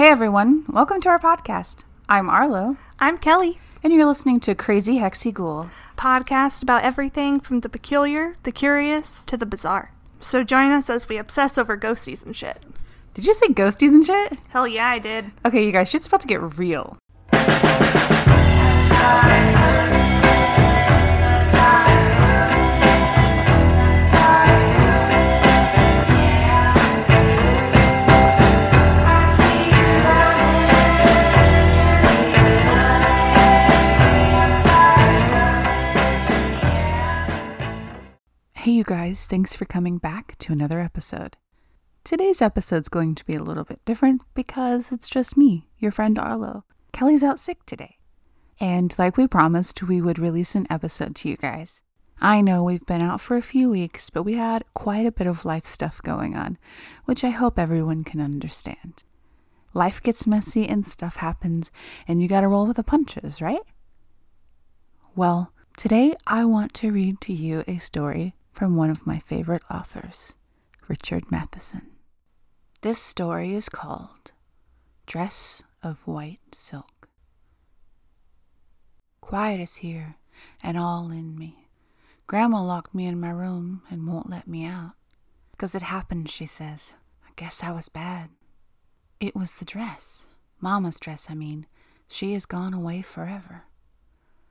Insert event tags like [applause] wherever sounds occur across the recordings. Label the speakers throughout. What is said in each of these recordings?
Speaker 1: Hey everyone, welcome to our podcast. I'm Arlo,
Speaker 2: I'm Kelly.
Speaker 1: and you're listening to Crazy Hexy Ghoul.
Speaker 2: Podcast about everything from the peculiar, the curious, to the bizarre. So join us as we obsess over ghosties and shit.
Speaker 1: Did you say ghosties and shit?
Speaker 2: Hell yeah, I did.
Speaker 1: Okay, you guys, shit's about to get real. Hey, you guys, thanks for coming back to another episode. Today's episode's going to be a little bit different because it's just me, your friend Arlo. Kelly's out sick today. And like we promised, we would release an episode to you guys. I know we've been out for a few weeks, but we had quite a bit of life stuff going on, which I hope everyone can understand. Life gets messy and stuff happens, and you gotta roll with the punches, right? Well, today I want to read to you a story from one of my favorite authors, Richard Matheson. This story is called Dress of White Silk. Quiet is here and all in me. Grandma locked me in my room and won't let me out. Because it happened, she says. I guess I was bad. It was the dress. Mama's dress, I mean. She is gone away forever.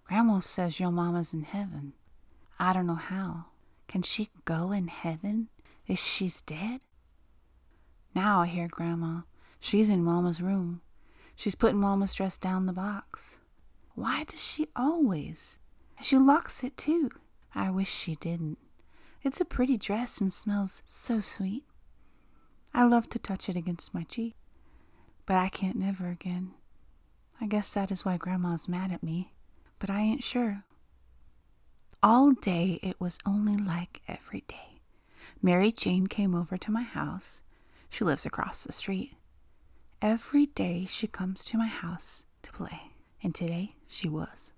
Speaker 1: Grandma says your mama's in heaven. I don't know how. Can she go in heaven if she's dead? Now I hear Grandma. She's in Mama's room. She's putting Mama's dress down the box. Why does she always? She locks it too. I wish she didn't. It's a pretty dress and smells so sweet. I love to touch it against my cheek. But I can't never again. I guess that is why Grandma's mad at me. But I ain't sure. All day it was only like every day. Mary Jane came over to my house. She lives across the street. Every day she comes to my house to play, and today she was.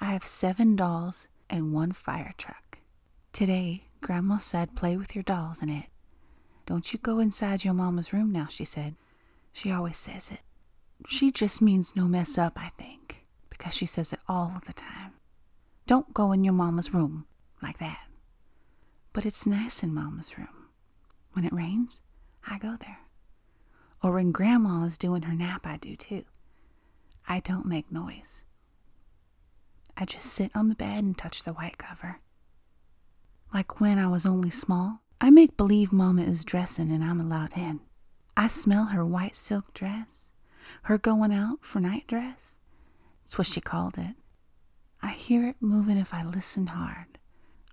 Speaker 1: I have seven dolls and one fire truck. Today, Grandma said, play with your dolls in it. Don't you go inside your mama's room now, she said. She always says it. She just means no mess up, I think, because she says it all the time. Don't go in your mama's room like that. But it's nice in mama's room. When it rains, I go there. Or when grandma is doing her nap, I do too. I don't make noise. I just sit on the bed and touch the white cover. Like when I was only small, I make believe Mama is dressing and I'm allowed in. I smell her white silk dress, her going out for night dress. It's what she called it. I hear it moving if I listen hard.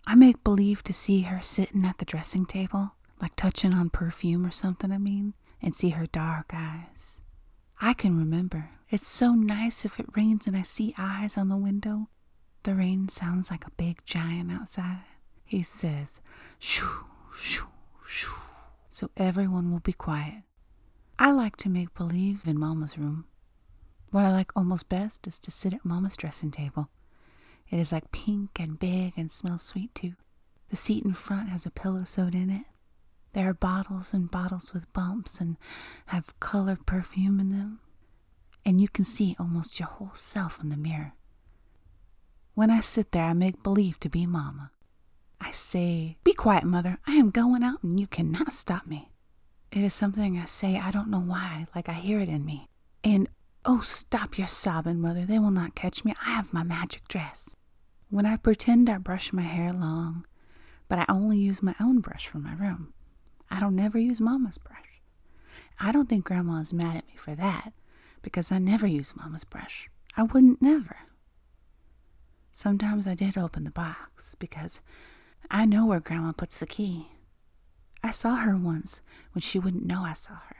Speaker 1: I make believe to see her sitting at the dressing table, like touching on perfume or something, I mean, and see her dark eyes. I can remember. It's so nice if it rains and I see eyes on the window. The rain sounds like a big giant outside. He says, shoo, shoo, shoo, so everyone will be quiet. I like to make believe in Mama's room. What I like almost best is to sit at Mama's dressing table. It is like pink and big and smells sweet too. The seat in front has a pillow sewed in it. There are bottles and bottles with bumps and have colored perfume in them. And you can see almost your whole self in the mirror. When I sit there, I make believe to be Mama. I say, Be quiet, Mother. I am going out and you cannot stop me. It is something I say, I don't know why, like I hear it in me. And, oh, stop your sobbing, Mother. They will not catch me. I have my magic dress. When I pretend I brush my hair long, but I only use my own brush for my room. I don't never use Mama's brush. I don't think Grandma is mad at me for that, because I never use Mama's brush. I wouldn't never. Sometimes I did open the box, because I know where Grandma puts the key. I saw her once when she wouldn't know I saw her.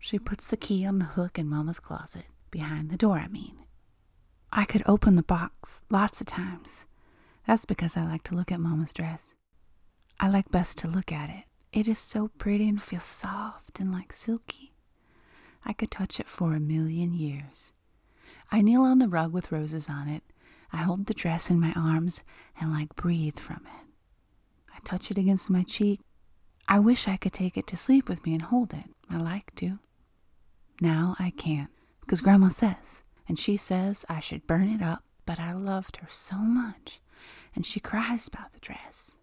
Speaker 1: She puts the key on the hook in Mama's closet, behind the door, I mean. I could open the box lots of times. That's because I like to look at Mama's dress. I like best to look at it. It is so pretty and feels soft and like silky. I could touch it for a million years. I kneel on the rug with roses on it. I hold the dress in my arms and like breathe from it. I touch it against my cheek. I wish I could take it to sleep with me and hold it. I like to. Now I can't, because Grandma says, and she says I should burn it up, but I loved her so much, and she cries about the dress.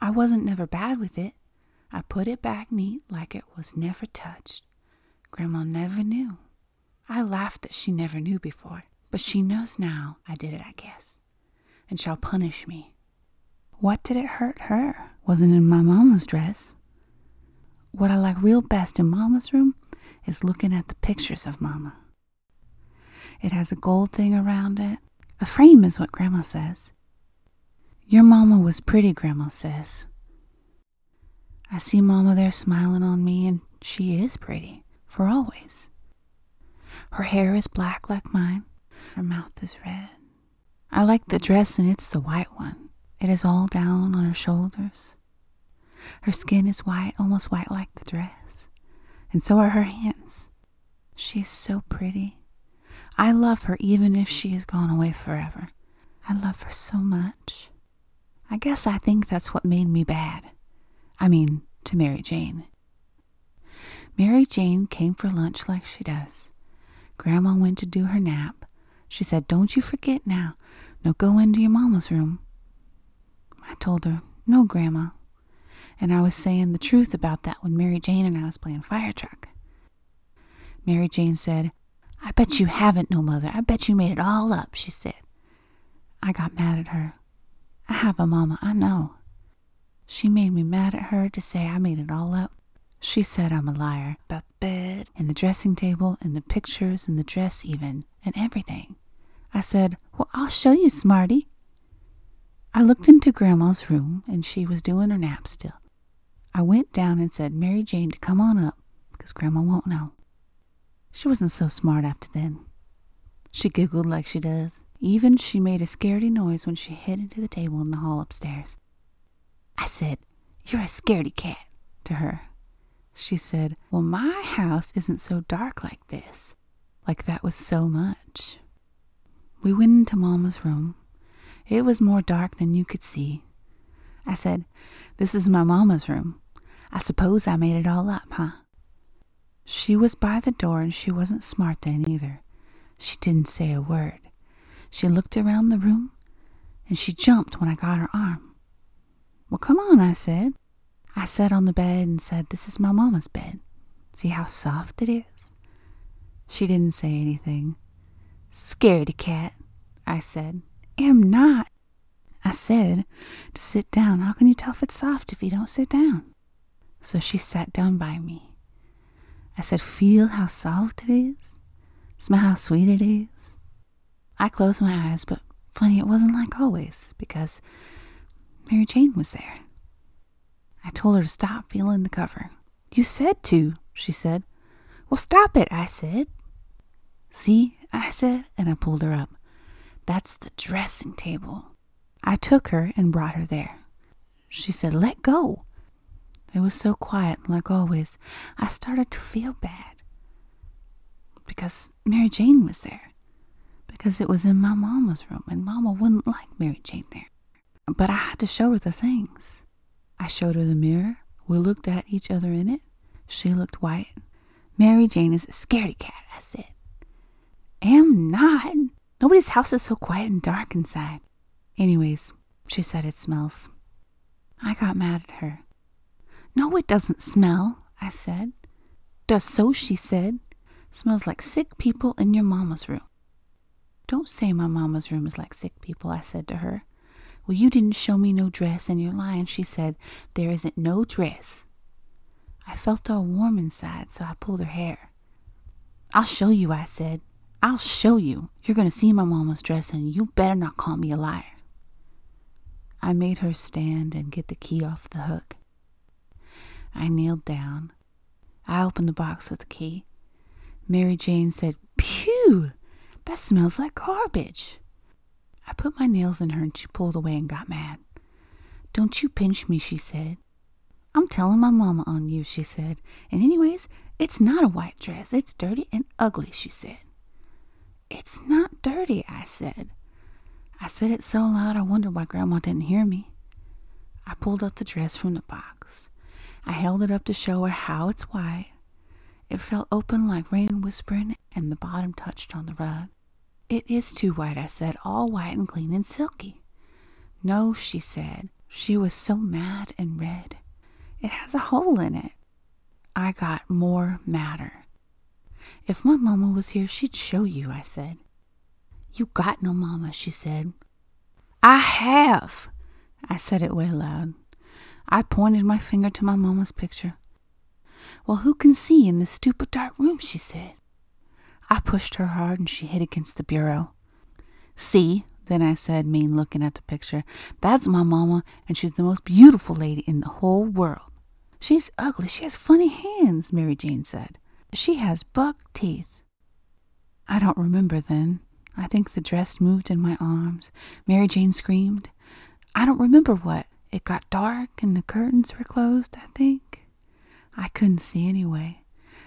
Speaker 1: I wasn't never bad with it. I put it back neat like it was never touched. Grandma never knew. I laughed that she never knew before, but she knows now I did it, I guess, and shall punish me. What did it hurt her? Wasn't in my mama's dress. What I like real best in mama's room is looking at the pictures of mama. It has a gold thing around it. A frame is what grandma says. Your mama was pretty, grandma says. I see mama there smiling on me, and she is pretty, for always. Her hair is black like mine. Her mouth is red. I like the dress, and it's the white one. It is all down on her shoulders. Her skin is white, almost white like the dress, and so are her hands. She is so pretty. I love her even if she is gone away forever. I love her so much. I guess I think that's what made me bad. I mean, to Mary Jane. Mary Jane came for lunch like she does. Grandma went to do her nap. She said, Don't you forget now. No, go into your mama's room. I told her, No, Grandma. And I was saying the truth about that when Mary Jane and I was playing fire truck. Mary Jane said, I bet you haven't, no mother. I bet you made it all up, she said. I got mad at her. I have a mama, I know. She made me mad at her to say I made it all up. She said I'm a liar about the bed and the dressing table and the pictures and the dress, even, and everything. I said, Well, I'll show you, Smarty. I looked into Grandma's room and she was doing her nap still. I went down and said, Mary Jane, to come on up because Grandma won't know. She wasn't so smart after then. She giggled like she does. Even she made a scaredy noise when she hid into the table in the hall upstairs. I said, You're a scaredy cat, to her. She said, Well, my house isn't so dark like this. Like that was so much. We went into Mama's room. It was more dark than you could see. I said, This is my Mama's room. I suppose I made it all up, huh? She was by the door and she wasn't smart then either. She didn't say a word. She looked around the room and she jumped when I got her arm. Well, come on, I said. I sat on the bed and said, This is my mama's bed. See how soft it is? She didn't say anything. Scaredy cat, I said. Am not. I said to sit down. How can you tell if it's soft if you don't sit down? So she sat down by me. I said, Feel how soft it is? Smell how sweet it is? I closed my eyes, but funny, it wasn't like always because Mary Jane was there. I told her to stop feeling the cover. You said to, she said. Well, stop it, I said. See, I said, and I pulled her up. That's the dressing table. I took her and brought her there. She said, Let go. It was so quiet, like always. I started to feel bad. Because Mary Jane was there. Because it was in my mama's room, and mama wouldn't like Mary Jane there. But I had to show her the things. I showed her the mirror. We looked at each other in it. She looked white. Mary Jane is a scaredy cat, I said. Am not. Nobody's house is so quiet and dark inside. Anyways, she said it smells. I got mad at her. No, it doesn't smell, I said. Does so, she said. Smells like sick people in your mama's room. Don't say my mama's room is like sick people, I said to her. Well, you didn't show me no dress and you're lying. She said, There isn't no dress. I felt all warm inside, so I pulled her hair. I'll show you, I said. I'll show you. You're going to see my mama's dress, and you better not call me a liar. I made her stand and get the key off the hook. I kneeled down. I opened the box with the key. Mary Jane said, Pew! That smells like garbage. I put my nails in her and she pulled away and got mad. Don't you pinch me, she said. I'm telling my mama on you, she said. And anyways, it's not a white dress. It's dirty and ugly, she said. It's not dirty, I said. I said it so loud I wondered why Grandma didn't hear me. I pulled up the dress from the box. I held it up to show her how it's white. It fell open like rain whispering, and the bottom touched on the rug. It is too white, I said, all white and clean and silky. No, she said. She was so mad and red. It has a hole in it. I got more madder. If my mamma was here, she'd show you, I said. You got no mamma, she said. I have. I said it way loud. I pointed my finger to my mamma's picture. Well, who can see in this stupid dark room? she said. I pushed her hard and she hit against the bureau. See, then I said, mean looking at the picture, that's my mamma, and she's the most beautiful lady in the whole world. She's ugly. She has funny hands, Mary Jane said. She has buck teeth. I don't remember then. I think the dress moved in my arms. Mary Jane screamed. I don't remember what. It got dark and the curtains were closed, I think. I couldn't see anyway.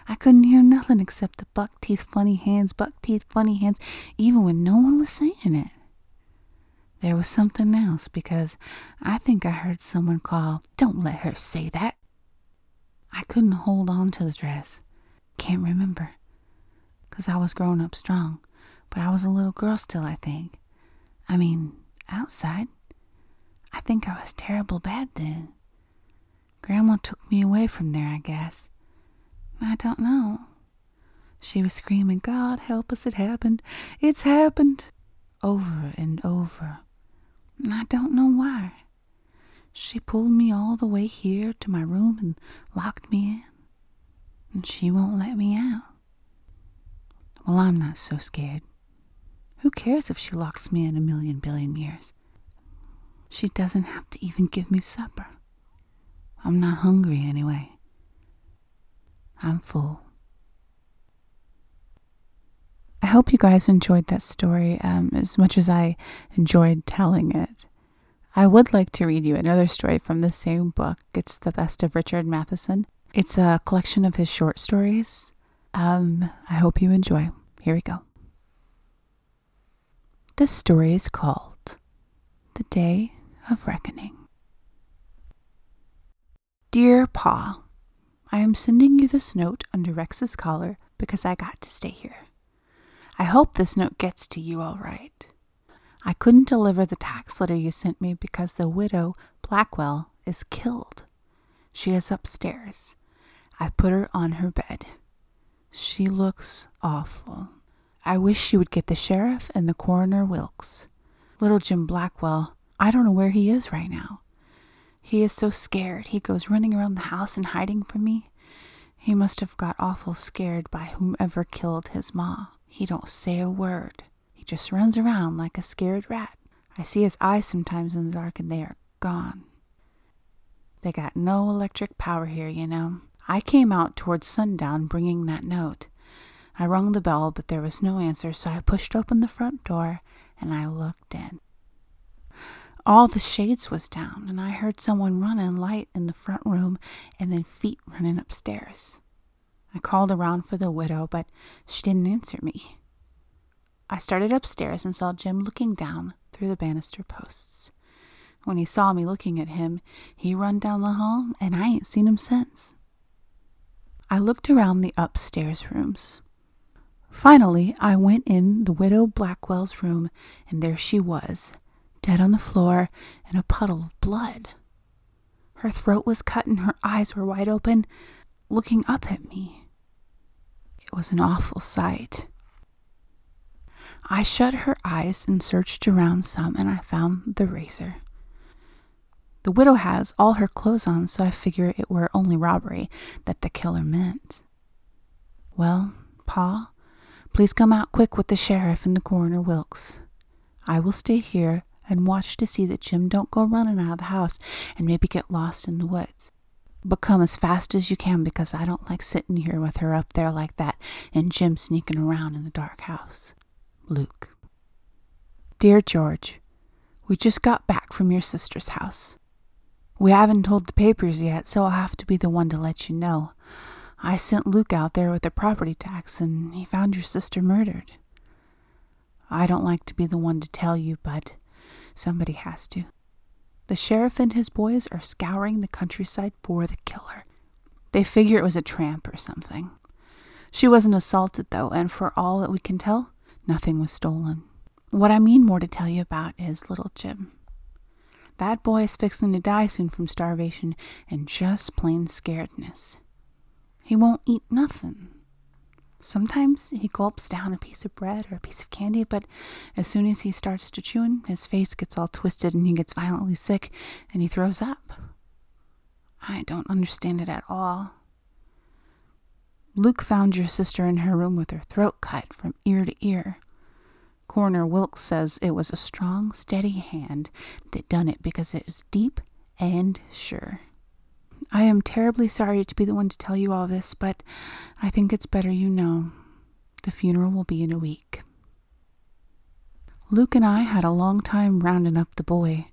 Speaker 1: I couldn't hear nothing except the buck teeth funny hands, buck teeth funny hands, even when no one was saying it. There was something else because I think I heard someone call, Don't let her say that. I couldn't hold on to the dress. Can't remember. Because I was grown up strong, but I was a little girl still, I think. I mean, outside. I think I was terrible bad then. Grandma took me away from there, I guess. I don't know. She was screaming, God help us, it happened. It's happened. Over and over. I don't know why. She pulled me all the way here to my room and locked me in. And she won't let me out. Well, I'm not so scared. Who cares if she locks me in a million billion years? She doesn't have to even give me supper. I'm not hungry anyway. I'm full. I hope you guys enjoyed that story um, as much as I enjoyed telling it. I would like to read you another story from the same book. It's The Best of Richard Matheson. It's a collection of his short stories. Um, I hope you enjoy. Here we go. This story is called The Day of Reckoning. Dear Pa, I am sending you this note under Rex's collar because I got to stay here. I hope this note gets to you all right. I couldn't deliver the tax letter you sent me because the widow, Blackwell, is killed. She is upstairs. I put her on her bed. She looks awful. I wish she would get the sheriff and the coroner Wilkes. Little Jim Blackwell, I don't know where he is right now. He is so scared. He goes running around the house and hiding from me. He must have got awful scared by whomever killed his ma. He don't say a word. He just runs around like a scared rat. I see his eyes sometimes in the dark and they are gone. They got no electric power here, you know. I came out towards sundown bringing that note. I rung the bell, but there was no answer, so I pushed open the front door and I looked in all the shades was down, and I heard someone running light in the front room and then feet running upstairs. I called around for the widow, but she didn't answer me. I started upstairs and saw Jim looking down through the banister posts. When he saw me looking at him, he run down the hall, and I ain't seen him since. I looked around the upstairs rooms. Finally, I went in the widow Blackwell's room, and there she was, dead on the floor in a puddle of blood. Her throat was cut and her eyes were wide open, looking up at me. It was an awful sight. I shut her eyes and searched around some, and I found the razor. The widow has all her clothes on, so I figure it were only robbery that the killer meant. Well, Pa, please come out quick with the sheriff and the coroner Wilkes. I will stay here and watch to see that Jim don't go running out of the house and maybe get lost in the woods. But come as fast as you can because I don't like sitting here with her up there like that and Jim sneaking around in the dark house. Luke. Dear George, we just got back from your sister's house. We haven't told the papers yet, so I'll have to be the one to let you know. I sent Luke out there with the property tax, and he found your sister murdered. I don't like to be the one to tell you, but Somebody has to. The sheriff and his boys are scouring the countryside for the killer. They figure it was a tramp or something. She wasn't assaulted, though, and for all that we can tell, nothing was stolen. What I mean more to tell you about is little Jim. That boy is fixing to die soon from starvation and just plain scaredness. He won't eat nothing. Sometimes he gulps down a piece of bread or a piece of candy, but as soon as he starts to chewing, his face gets all twisted and he gets violently sick and he throws up. I don't understand it at all. Luke found your sister in her room with her throat cut from ear to ear. Coroner Wilkes says it was a strong, steady hand that done it because it was deep and sure. I am terribly sorry to be the one to tell you all this, but I think it's better you know. The funeral will be in a week. Luke and I had a long time rounding up the boy.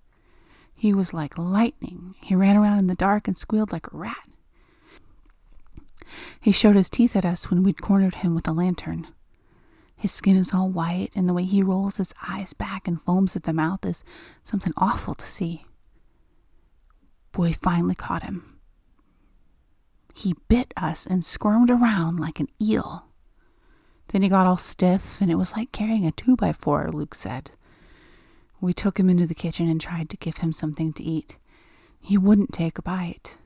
Speaker 1: He was like lightning. He ran around in the dark and squealed like a rat. He showed his teeth at us when we'd cornered him with a lantern. His skin is all white, and the way he rolls his eyes back and foams at the mouth is something awful to see. Boy finally caught him. He bit us and squirmed around like an eel. Then he got all stiff, and it was like carrying a two by four, Luke said. We took him into the kitchen and tried to give him something to eat. He wouldn't take a bite.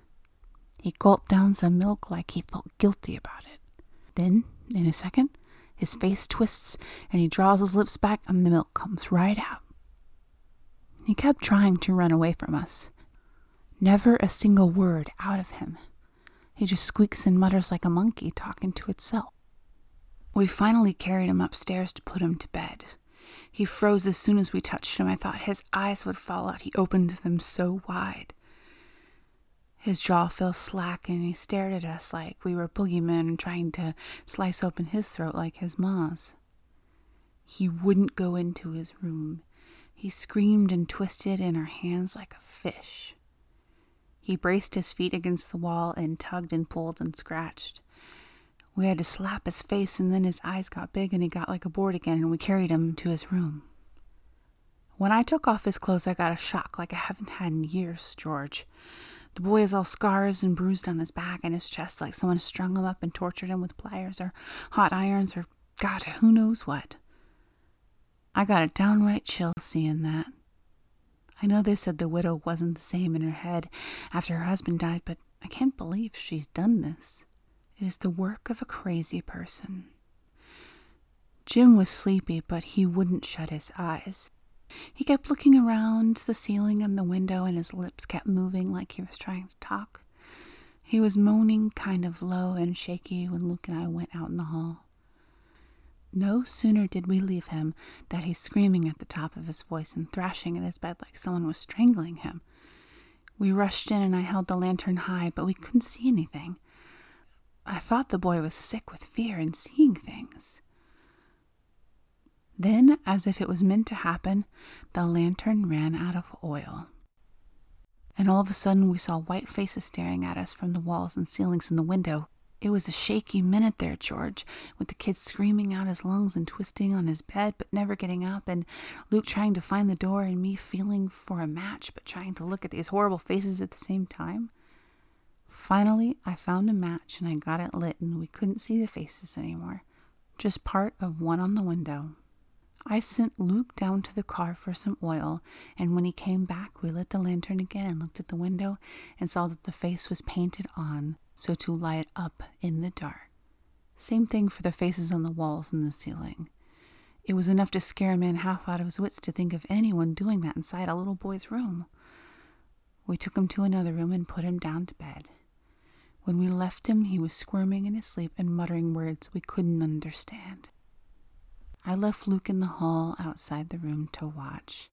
Speaker 1: He gulped down some milk like he felt guilty about it. Then, in a second, his face twists and he draws his lips back and the milk comes right out. He kept trying to run away from us. Never a single word out of him. He just squeaks and mutters like a monkey talking to itself. We finally carried him upstairs to put him to bed. He froze as soon as we touched him. I thought his eyes would fall out. He opened them so wide. His jaw fell slack and he stared at us like we were boogeymen trying to slice open his throat like his ma's. He wouldn't go into his room. He screamed and twisted in our hands like a fish. He braced his feet against the wall and tugged and pulled and scratched. We had to slap his face, and then his eyes got big and he got like a board again, and we carried him to his room. When I took off his clothes, I got a shock like I haven't had in years, George. The boy is all scars and bruised on his back and his chest, like someone strung him up and tortured him with pliers or hot irons or God, who knows what. I got a downright chill seeing that. I know they said the widow wasn't the same in her head after her husband died, but I can't believe she's done this. It is the work of a crazy person. Jim was sleepy, but he wouldn't shut his eyes. He kept looking around the ceiling and the window, and his lips kept moving like he was trying to talk. He was moaning kind of low and shaky when Luke and I went out in the hall. No sooner did we leave him than he's screaming at the top of his voice and thrashing at his bed like someone was strangling him. We rushed in and I held the lantern high, but we couldn't see anything. I thought the boy was sick with fear and seeing things. Then, as if it was meant to happen, the lantern ran out of oil. And all of a sudden, we saw white faces staring at us from the walls and ceilings and the window. It was a shaky minute there, George, with the kid screaming out his lungs and twisting on his bed but never getting up, and Luke trying to find the door and me feeling for a match but trying to look at these horrible faces at the same time. Finally, I found a match and I got it lit, and we couldn't see the faces anymore, just part of one on the window. I sent Luke down to the car for some oil, and when he came back, we lit the lantern again and looked at the window and saw that the face was painted on so to light up in the dark. Same thing for the faces on the walls and the ceiling. It was enough to scare a man half out of his wits to think of anyone doing that inside a little boy's room. We took him to another room and put him down to bed. When we left him, he was squirming in his sleep and muttering words we couldn't understand. I left Luke in the hall outside the room to watch.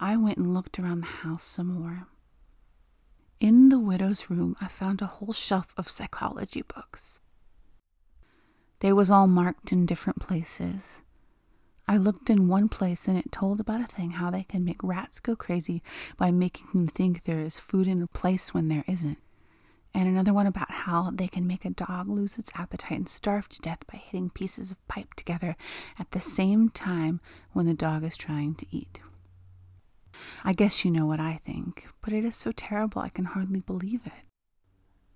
Speaker 1: I went and looked around the house some more. In the widow's room, I found a whole shelf of psychology books. They was all marked in different places. I looked in one place and it told about a thing how they can make rats go crazy by making them think there is food in a place when there isn't and another one about how they can make a dog lose its appetite and starve to death by hitting pieces of pipe together at the same time when the dog is trying to eat. I guess you know what I think, but it is so terrible I can hardly believe it.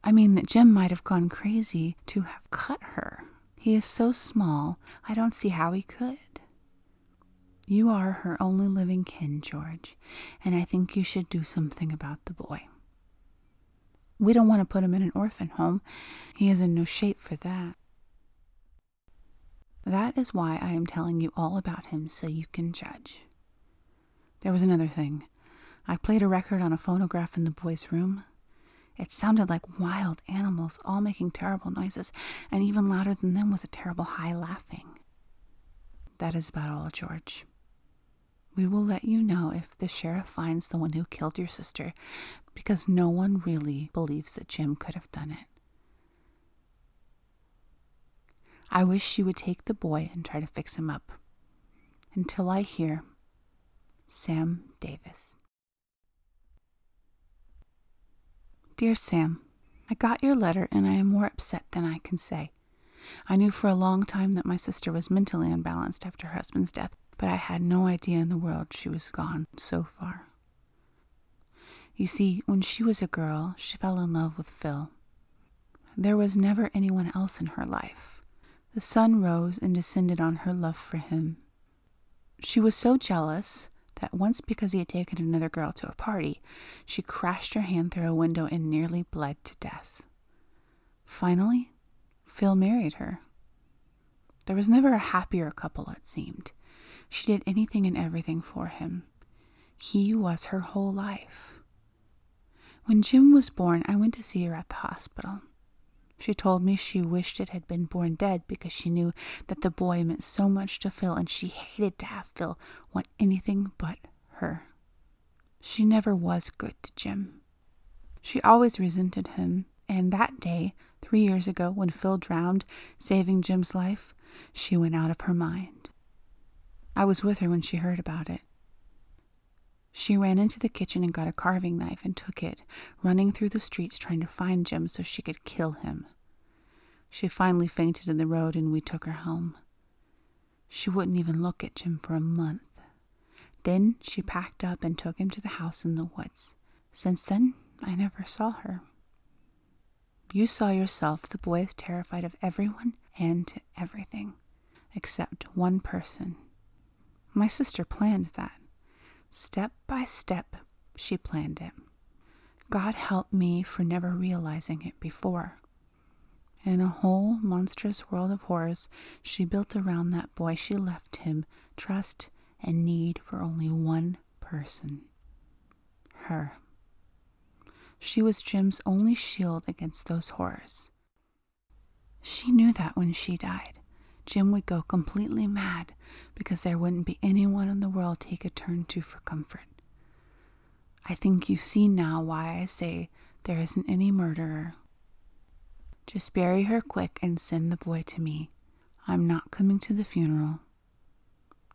Speaker 1: I mean, that Jim might have gone crazy to have cut her. He is so small, I don't see how he could. You are her only living kin, George, and I think you should do something about the boy. We don't want to put him in an orphan home. He is in no shape for that. That is why I am telling you all about him so you can judge. There was another thing. I played a record on a phonograph in the boy's room. It sounded like wild animals, all making terrible noises, and even louder than them was a terrible high laughing. That is about all, George. We will let you know if the sheriff finds the one who killed your sister, because no one really believes that Jim could have done it. I wish you would take the boy and try to fix him up. Until I hear, Sam Davis. Dear Sam, I got your letter and I am more upset than I can say. I knew for a long time that my sister was mentally unbalanced after her husband's death, but I had no idea in the world she was gone so far. You see, when she was a girl, she fell in love with Phil. There was never anyone else in her life. The sun rose and descended on her love for him. She was so jealous that once, because he had taken another girl to a party, she crashed her hand through a window and nearly bled to death. Finally, Phil married her. There was never a happier couple, it seemed. She did anything and everything for him. He was her whole life. When Jim was born, I went to see her at the hospital. She told me she wished it had been born dead because she knew that the boy meant so much to Phil and she hated to have Phil want anything but her. She never was good to Jim. She always resented him, and that day, three years ago, when Phil drowned, saving Jim's life, she went out of her mind. I was with her when she heard about it. She ran into the kitchen and got a carving knife and took it, running through the streets trying to find Jim so she could kill him. She finally fainted in the road and we took her home. She wouldn't even look at Jim for a month. Then she packed up and took him to the house in the woods. Since then, I never saw her. You saw yourself the boy is terrified of everyone and everything, except one person. My sister planned that. Step by step, she planned it. God help me for never realizing it before. In a whole monstrous world of horrors she built around that boy, she left him trust and need for only one person her. She was Jim's only shield against those horrors. She knew that when she died. Jim would go completely mad because there wouldn't be anyone in the world he could turn to for comfort. I think you see now why I say there isn't any murderer. Just bury her quick and send the boy to me. I'm not coming to the funeral.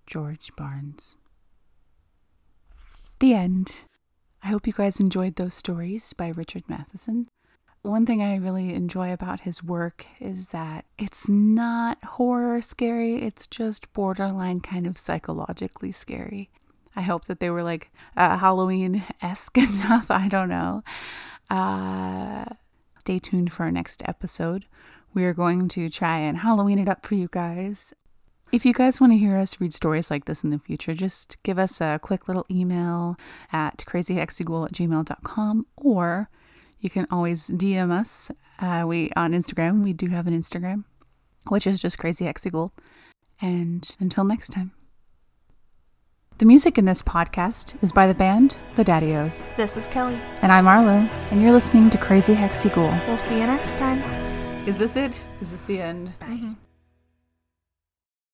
Speaker 1: George Barnes. The end. I hope you guys enjoyed those stories by Richard Matheson. One thing I really enjoy about his work is that it's not horror scary, it's just borderline kind of psychologically scary. I hope that they were like uh, Halloween esque [laughs] enough. I don't know. Uh, stay tuned for our next episode. We are going to try and Halloween it up for you guys. If you guys want to hear us read stories like this in the future, just give us a quick little email at crazyhexyghoul at gmail.com or you can always DM us. Uh, we on Instagram. We do have an Instagram, which is just Crazy Hexyghoul. And until next time. The music in this podcast is by the band The Daddios.
Speaker 2: This is Kelly.
Speaker 1: And I'm Arlo, and you're listening to Crazy Hexyghoul.
Speaker 2: We'll see you next time.
Speaker 1: Is this it? Is this the end?
Speaker 2: Bye. Mm-hmm.